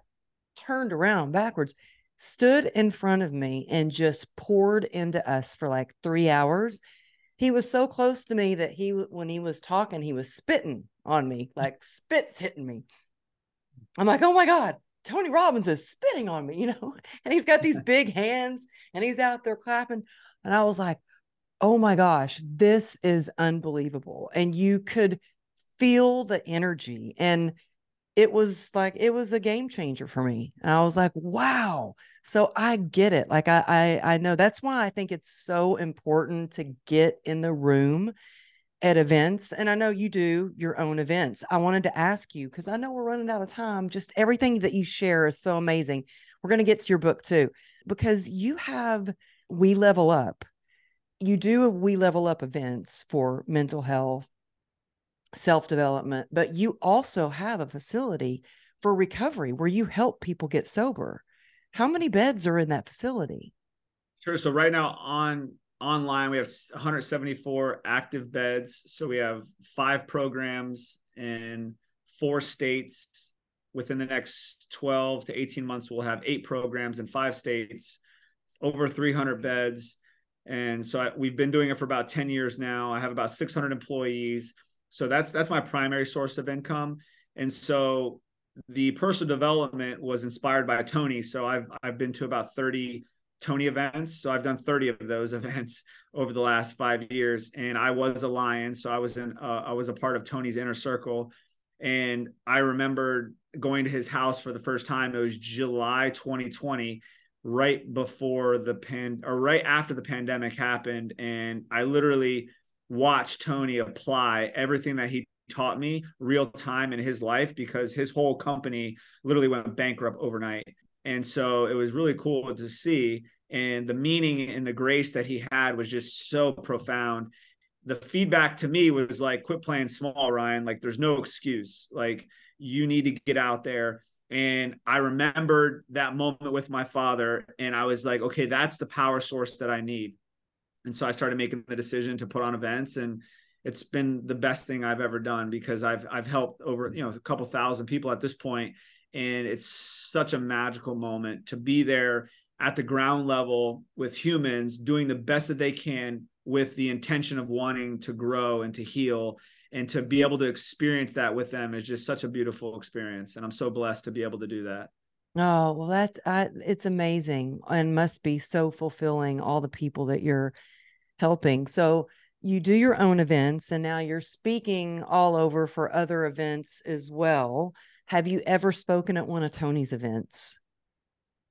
turned around backwards, stood in front of me and just poured into us for like three hours. He was so close to me that he, when he was talking, he was spitting on me, like spits hitting me. I'm like, oh my God, Tony Robbins is spitting on me, *laughs* you know, and he's got these *laughs* big hands and he's out there clapping. And I was like, oh my gosh, this is unbelievable. And you could feel the energy. And it was like, it was a game changer for me. And I was like, wow. So I get it. Like I, I, I know that's why I think it's so important to get in the room at events. And I know you do your own events. I wanted to ask you, because I know we're running out of time. Just everything that you share is so amazing. We're going to get to your book too, because you have We Level Up you do we level up events for mental health self development but you also have a facility for recovery where you help people get sober. How many beds are in that facility? Sure so right now on online we have 174 active beds so we have five programs in four states. Within the next 12 to 18 months we'll have eight programs in five states over 300 beds. And so I, we've been doing it for about 10 years now. I have about 600 employees. So that's that's my primary source of income. And so the personal development was inspired by Tony. So I've I've been to about 30 Tony events. So I've done 30 of those *laughs* events over the last five years. And I was a lion. So I was in uh, I was a part of Tony's inner circle. And I remember going to his house for the first time. It was July 2020, right before the pan or right after the pandemic happened. And I literally watched Tony apply everything that he taught me real time in his life because his whole company literally went bankrupt overnight. And so it was really cool to see. And the meaning and the grace that he had was just so profound. The feedback to me was like, quit playing small, Ryan. Like, there's no excuse. Like, you need to get out there. And I remembered that moment with my father, and I was like, okay, that's the power source that I need. And so I started making the decision to put on events and it's been the best thing I've ever done because I've I've helped over you know a couple thousand people at this point and it's such a magical moment to be there at the ground level with humans doing the best that they can with the intention of wanting to grow and to heal and to be able to experience that with them is just such a beautiful experience and i'm so blessed to be able to do that oh well that's I, it's amazing and must be so fulfilling all the people that you're helping so you do your own events and now you're speaking all over for other events as well. Have you ever spoken at one of Tony's events?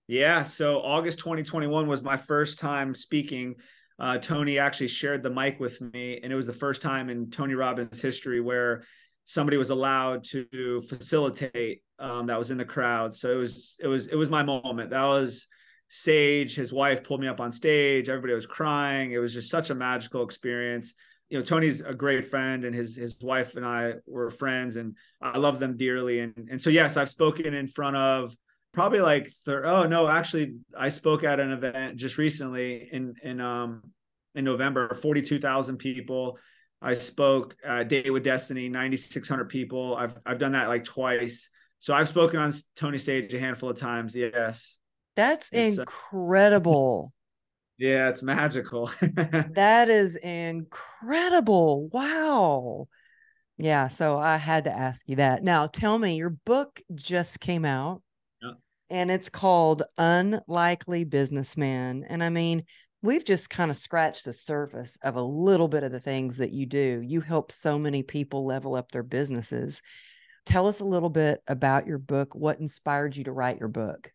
Yeah. So August 2021 was my first time speaking. Uh, Tony actually shared the mic with me, and it was the first time in Tony Robbins history where somebody was allowed to facilitate um, that was in the crowd. So it was it was it was my moment. That was Sage, his wife, pulled me up on stage. Everybody was crying. It was just such a magical experience. You know, Tony's a great friend, and his his wife and I were friends, and I love them dearly. And and so yes, I've spoken in front of probably like thir- oh no, actually I spoke at an event just recently in in um in November, forty two thousand people. I spoke uh, Date with Destiny, ninety six hundred people. I've I've done that like twice. So I've spoken on Tony stage a handful of times. Yes. That's it's, uh, incredible. Uh, *laughs* yeah, it's magical. *laughs* that is incredible. Wow. Yeah, so I had to ask you that. Now, tell me, your book just came out. And it's called Unlikely Businessman. And I mean, we've just kind of scratched the surface of a little bit of the things that you do. You help so many people level up their businesses. Tell us a little bit about your book. What inspired you to write your book?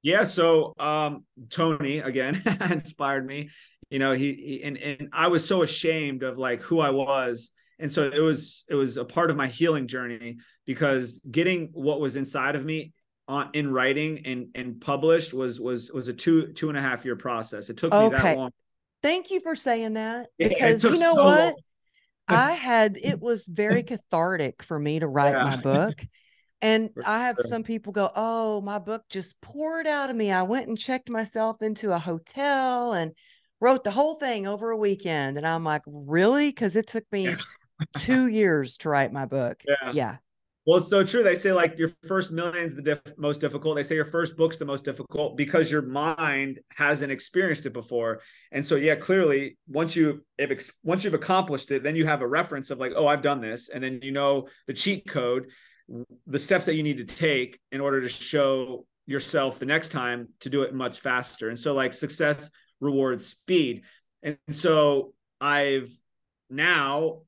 Yeah, so um, Tony again *laughs* inspired me. You know, he, he, and and I was so ashamed of like who I was, and so it was it was a part of my healing journey because getting what was inside of me on in writing and and published was was was a two two and a half year process. It took okay. me that long. Thank you for saying that *laughs* because you know so what. I *laughs* had it was very cathartic for me to write yeah. my book and *laughs* I have some people go, Oh, my book just poured out of me. I went and checked myself into a hotel and wrote the whole thing over a weekend. And I'm like, Really? Because it took me yeah. two years to write my book. Yeah. yeah. Well, it's so true. They say like your first million is the diff- most difficult. They say your first book's the most difficult because your mind hasn't experienced it before. And so, yeah, clearly, once you if ex- once you've accomplished it, then you have a reference of like, oh, I've done this, and then you know the cheat code the steps that you need to take in order to show yourself the next time to do it much faster. And so like success rewards speed. And so I've now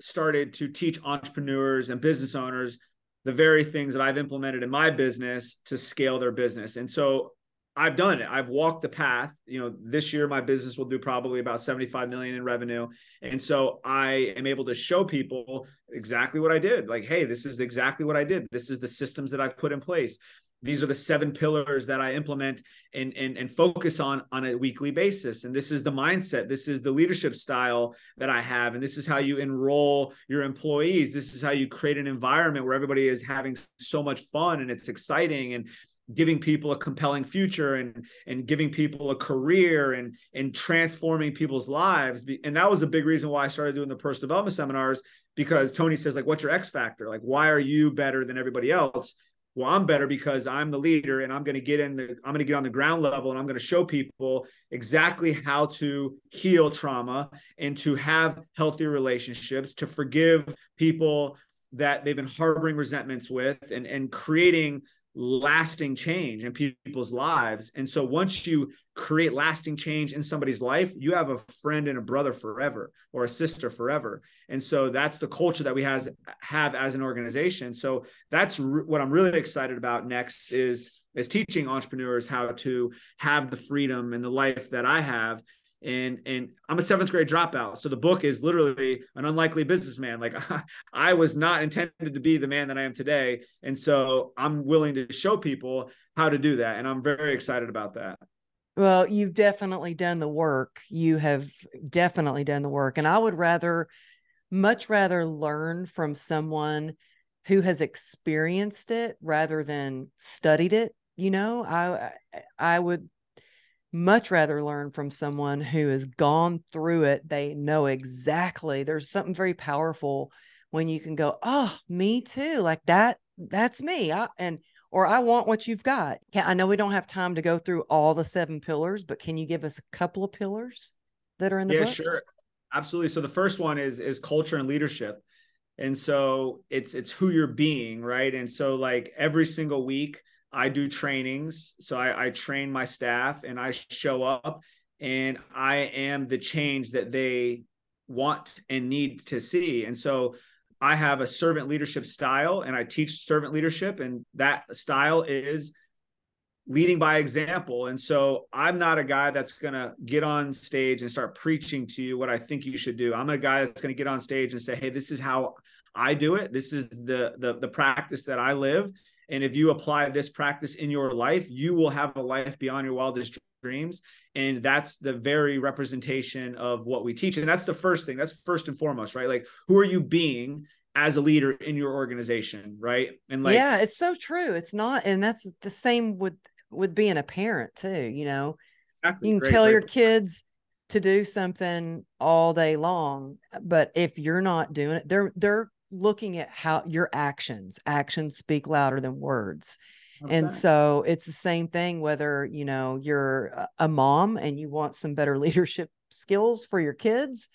started to teach entrepreneurs and business owners the very things that I've implemented in my business to scale their business. And so I've done it. I've walked the path. You know, this year my business will do probably about 75 million in revenue. And so I am able to show people exactly what I did. Like, hey, this is exactly what I did. This is the systems that I've put in place. These are the seven pillars that I implement and, and, and focus on on a weekly basis. And this is the mindset. This is the leadership style that I have. And this is how you enroll your employees. This is how you create an environment where everybody is having so much fun and it's exciting. And giving people a compelling future and and giving people a career and and transforming people's lives and that was a big reason why i started doing the personal development seminars because tony says like what's your x factor like why are you better than everybody else well i'm better because i'm the leader and i'm going to get in the i'm going to get on the ground level and i'm going to show people exactly how to heal trauma and to have healthy relationships to forgive people that they've been harboring resentments with and and creating lasting change in people's lives. And so once you create lasting change in somebody's life, you have a friend and a brother forever or a sister forever. And so that's the culture that we has have as an organization. So that's re- what I'm really excited about next is is teaching entrepreneurs how to have the freedom and the life that I have and and I'm a seventh grade dropout. So the book is literally an unlikely businessman. Like *laughs* I was not intended to be the man that I am today, and so I'm willing to show people how to do that, and I'm very excited about that. Well, you've definitely done the work. You have definitely done the work, and I would rather, much rather, learn from someone who has experienced it rather than studied it. You know, I I would much rather learn from someone who has gone through it. They know exactly. There's something very powerful when you can go, "Oh, me too." Like that that's me. I, and or I want what you've got. I know we don't have time to go through all the seven pillars, but can you give us a couple of pillars that are in the yeah, book? sure. Absolutely. So the first one is is culture and leadership. And so it's it's who you're being, right? And so like every single week I do trainings. So I, I train my staff and I show up and I am the change that they want and need to see. And so I have a servant leadership style and I teach servant leadership, and that style is leading by example. And so I'm not a guy that's going to get on stage and start preaching to you what I think you should do. I'm a guy that's going to get on stage and say, "Hey, this is how I do it. This is the the the practice that I live." And if you apply this practice in your life, you will have a life beyond your wildest dreams. And that's the very representation of what we teach. And that's the first thing. That's first and foremost, right? Like, who are you being as a leader in your organization, right? And like, yeah, it's so true. It's not, and that's the same with with being a parent too. You know, exactly. you can great, tell great. your kids to do something all day long, but if you're not doing it, they're they're looking at how your actions actions speak louder than words. Okay. and so it's the same thing whether you know you're a mom and you want some better *laughs* leadership skills for your kids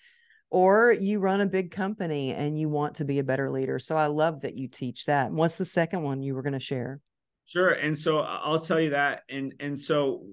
or you run a big company and you want to be a better leader. So i love that you teach that. And what's the second one you were going to share? Sure and so i'll tell you that and and so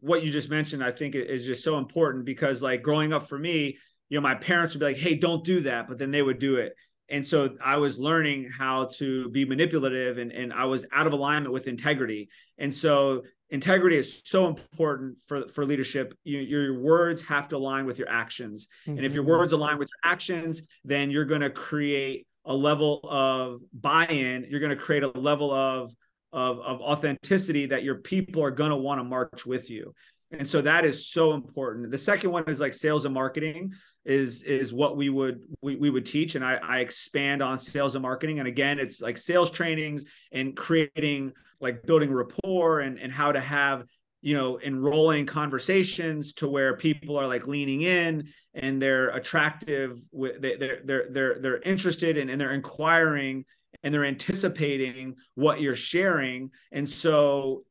what you just mentioned i think is just so important because like growing up for me you know my parents would be like hey don't do that but then they would do it and so i was learning how to be manipulative and, and i was out of alignment with integrity. And so integrity is so important for, for leadership. You, your words have to align with your actions. Mm-hmm. and if your mm-hmm. words align with your actions then you're going to create a level of buy-in. You're going to create a level of of, of authenticity that your people are going to want to march with you. And so that is so important. The second one is like sales and marketing is is what we would we, we would teach. And I, I expand on sales and marketing. And again it's like sales trainings and creating like building rapport and and how to have you know enrolling conversations to where people are like leaning in and they're attractive they, they're they're they're they're interested in and they're inquiring and they're anticipating what you're sharing. And so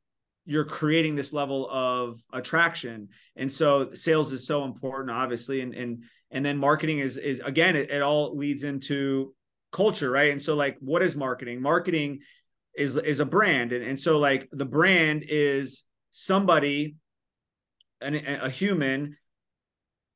you're creating this level of attraction. And so sales is so important obviously. And and and then marketing is is again it, it all leads into culture right? And so like what is marketing? Marketing is is a brand. And, and so like the brand is somebody an, a human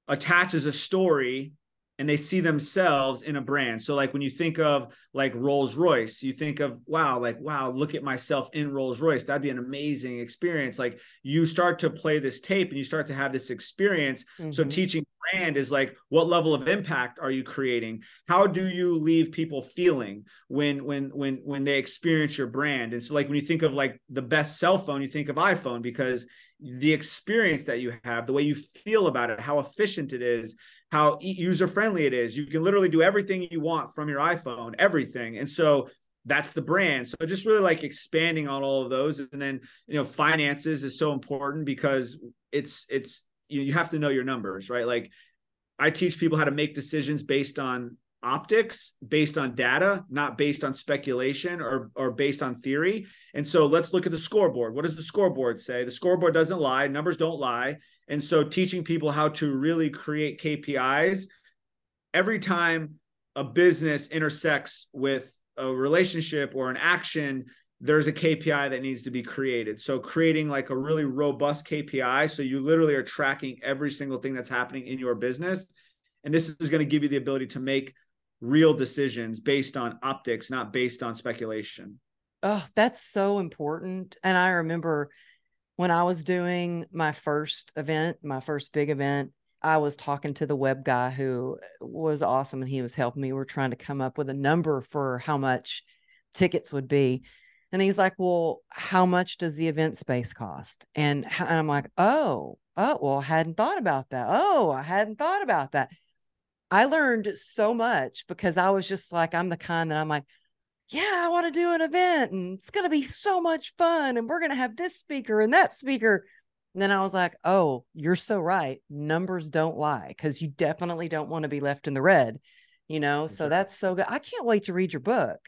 attaches a story and they see themselves in a brand. So like when you think of like Rolls Royce, you think of wow, like wow, look at myself in Rolls Royce. That'd be an amazing experience. Like you start to play this tape and you start to have this experience. Mm-hmm. So teaching brand is like what level of impact are you creating? How do you leave people feeling when when when when they experience your brand? And so like when you think of like the best cell phone, you think of iPhone because the experience that you have, the way you feel about it, how efficient it is, how user friendly it is. You can literally do everything you want from your iPhone, everything. And so that's the brand. So just really like expanding on all of those. And then, you know, finances is so important because it's, it's, you, you have to know your numbers, right? Like I teach people how to make decisions based on optics based on data, not based on speculation or or based on theory. And so let's look at the scoreboard. What does the scoreboard say? The scoreboard doesn't lie, numbers don't lie. And so teaching people how to really create KPIs every time a business intersects with a relationship or an action, there's a KPI that needs to be created. So creating like a really robust KPI so you literally are tracking every single thing that's happening in your business and this is going to give you the ability to make real decisions based on optics, not based on speculation. Oh, that's so important. And I remember when I was doing my first event, my first big event, I was talking to the web guy who was awesome and he was helping me. We are trying to come up with a number for how much tickets would be. And he's like, Well, how much does the event space cost? And, and I'm like, Oh, oh, well, I hadn't thought about that. Oh, I hadn't thought about that. I learned so much because I was just like, I'm the kind that I'm like, yeah, I want to do an event and it's going to be so much fun. And we're going to have this speaker and that speaker. And then I was like, oh, you're so right. Numbers don't lie because you definitely don't want to be left in the red, you know? So mm-hmm. that's so good. I can't wait to read your book.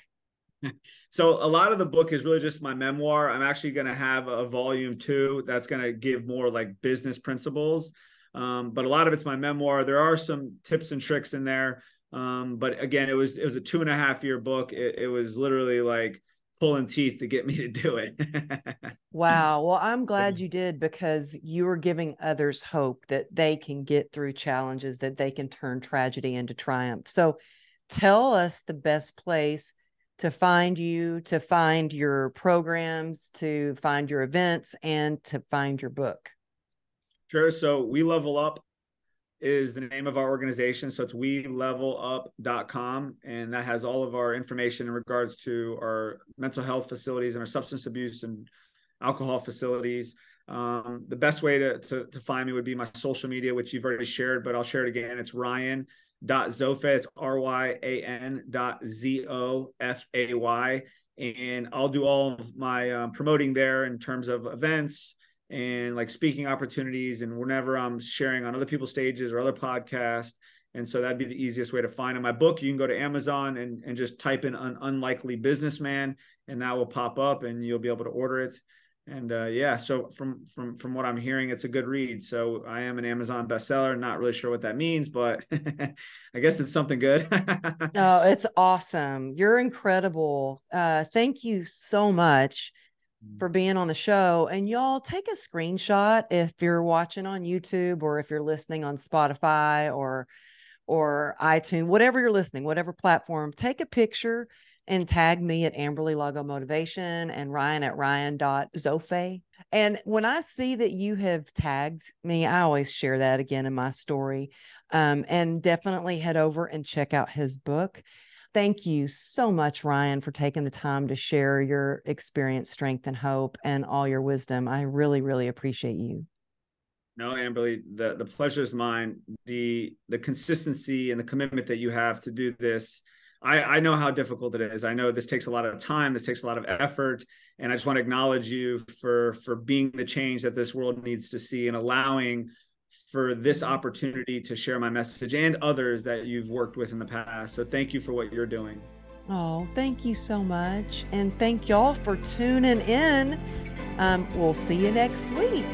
Hmm. So a lot of the book is really just my memoir. I'm actually going to have a volume two that's going to give more like business principles um, but a lot of it's my memoir. There are some tips and tricks in there. Um, but again, it was it was a two and a half year book. It, it was literally like pulling teeth to get me to do it. *laughs* wow. Well, I'm glad you did because you are giving others hope that they can get through challenges, that they can turn tragedy into triumph. So tell us the best place to find you, to find your programs, to find your events, and to find your book. Sure. So we level up is the name of our organization. So it's we level up.com. And that has all of our information in regards to our mental health facilities and our substance abuse and alcohol facilities. Um, the best way to, to, to, find me would be my social media, which you've already shared, but I'll share it again. It's Ryan dot Zofay. It's R-Y-A-N dot Z-O-F-A-Y. And I'll do all of my um, promoting there in terms of events, and like speaking opportunities and whenever I'm sharing on other people's stages or other podcasts. And so that'd be the easiest way to find it. My book, you can go to Amazon and, and just type in an unlikely businessman and that will pop up and you'll be able to order it. And uh, yeah, so from from from what I'm hearing, it's a good read. So I am an Amazon bestseller. Not really sure what that means, but *laughs* I guess it's something good. *laughs* no, it's awesome! You're incredible. Uh, thank you so much for being on the show. And y'all take a screenshot if you're watching on YouTube or if you're listening on Spotify or or iTunes, whatever you're listening, whatever platform, take a picture and tag me at Amberly Lago Motivation and Ryan at Ryan.Zofay. And when I see that you have tagged me, I always share that again in my story. Um, and definitely head over and check out his book. Thank you so much, Ryan, for taking the time to share your experience, strength, and hope and all your wisdom. I really, really appreciate you. No, Amberly, the, the pleasure is mine. The the consistency and the commitment that you have to do this. I, I know how difficult it is. I know this takes a lot of time, this takes a lot of effort. And I just want to acknowledge you for for being the change that this world needs to see and allowing for this opportunity to share my message and others that you've worked with in the past. So thank you for what you're doing. Oh, thank you so much. And thank y'all for tuning in. Um, we'll see you next week.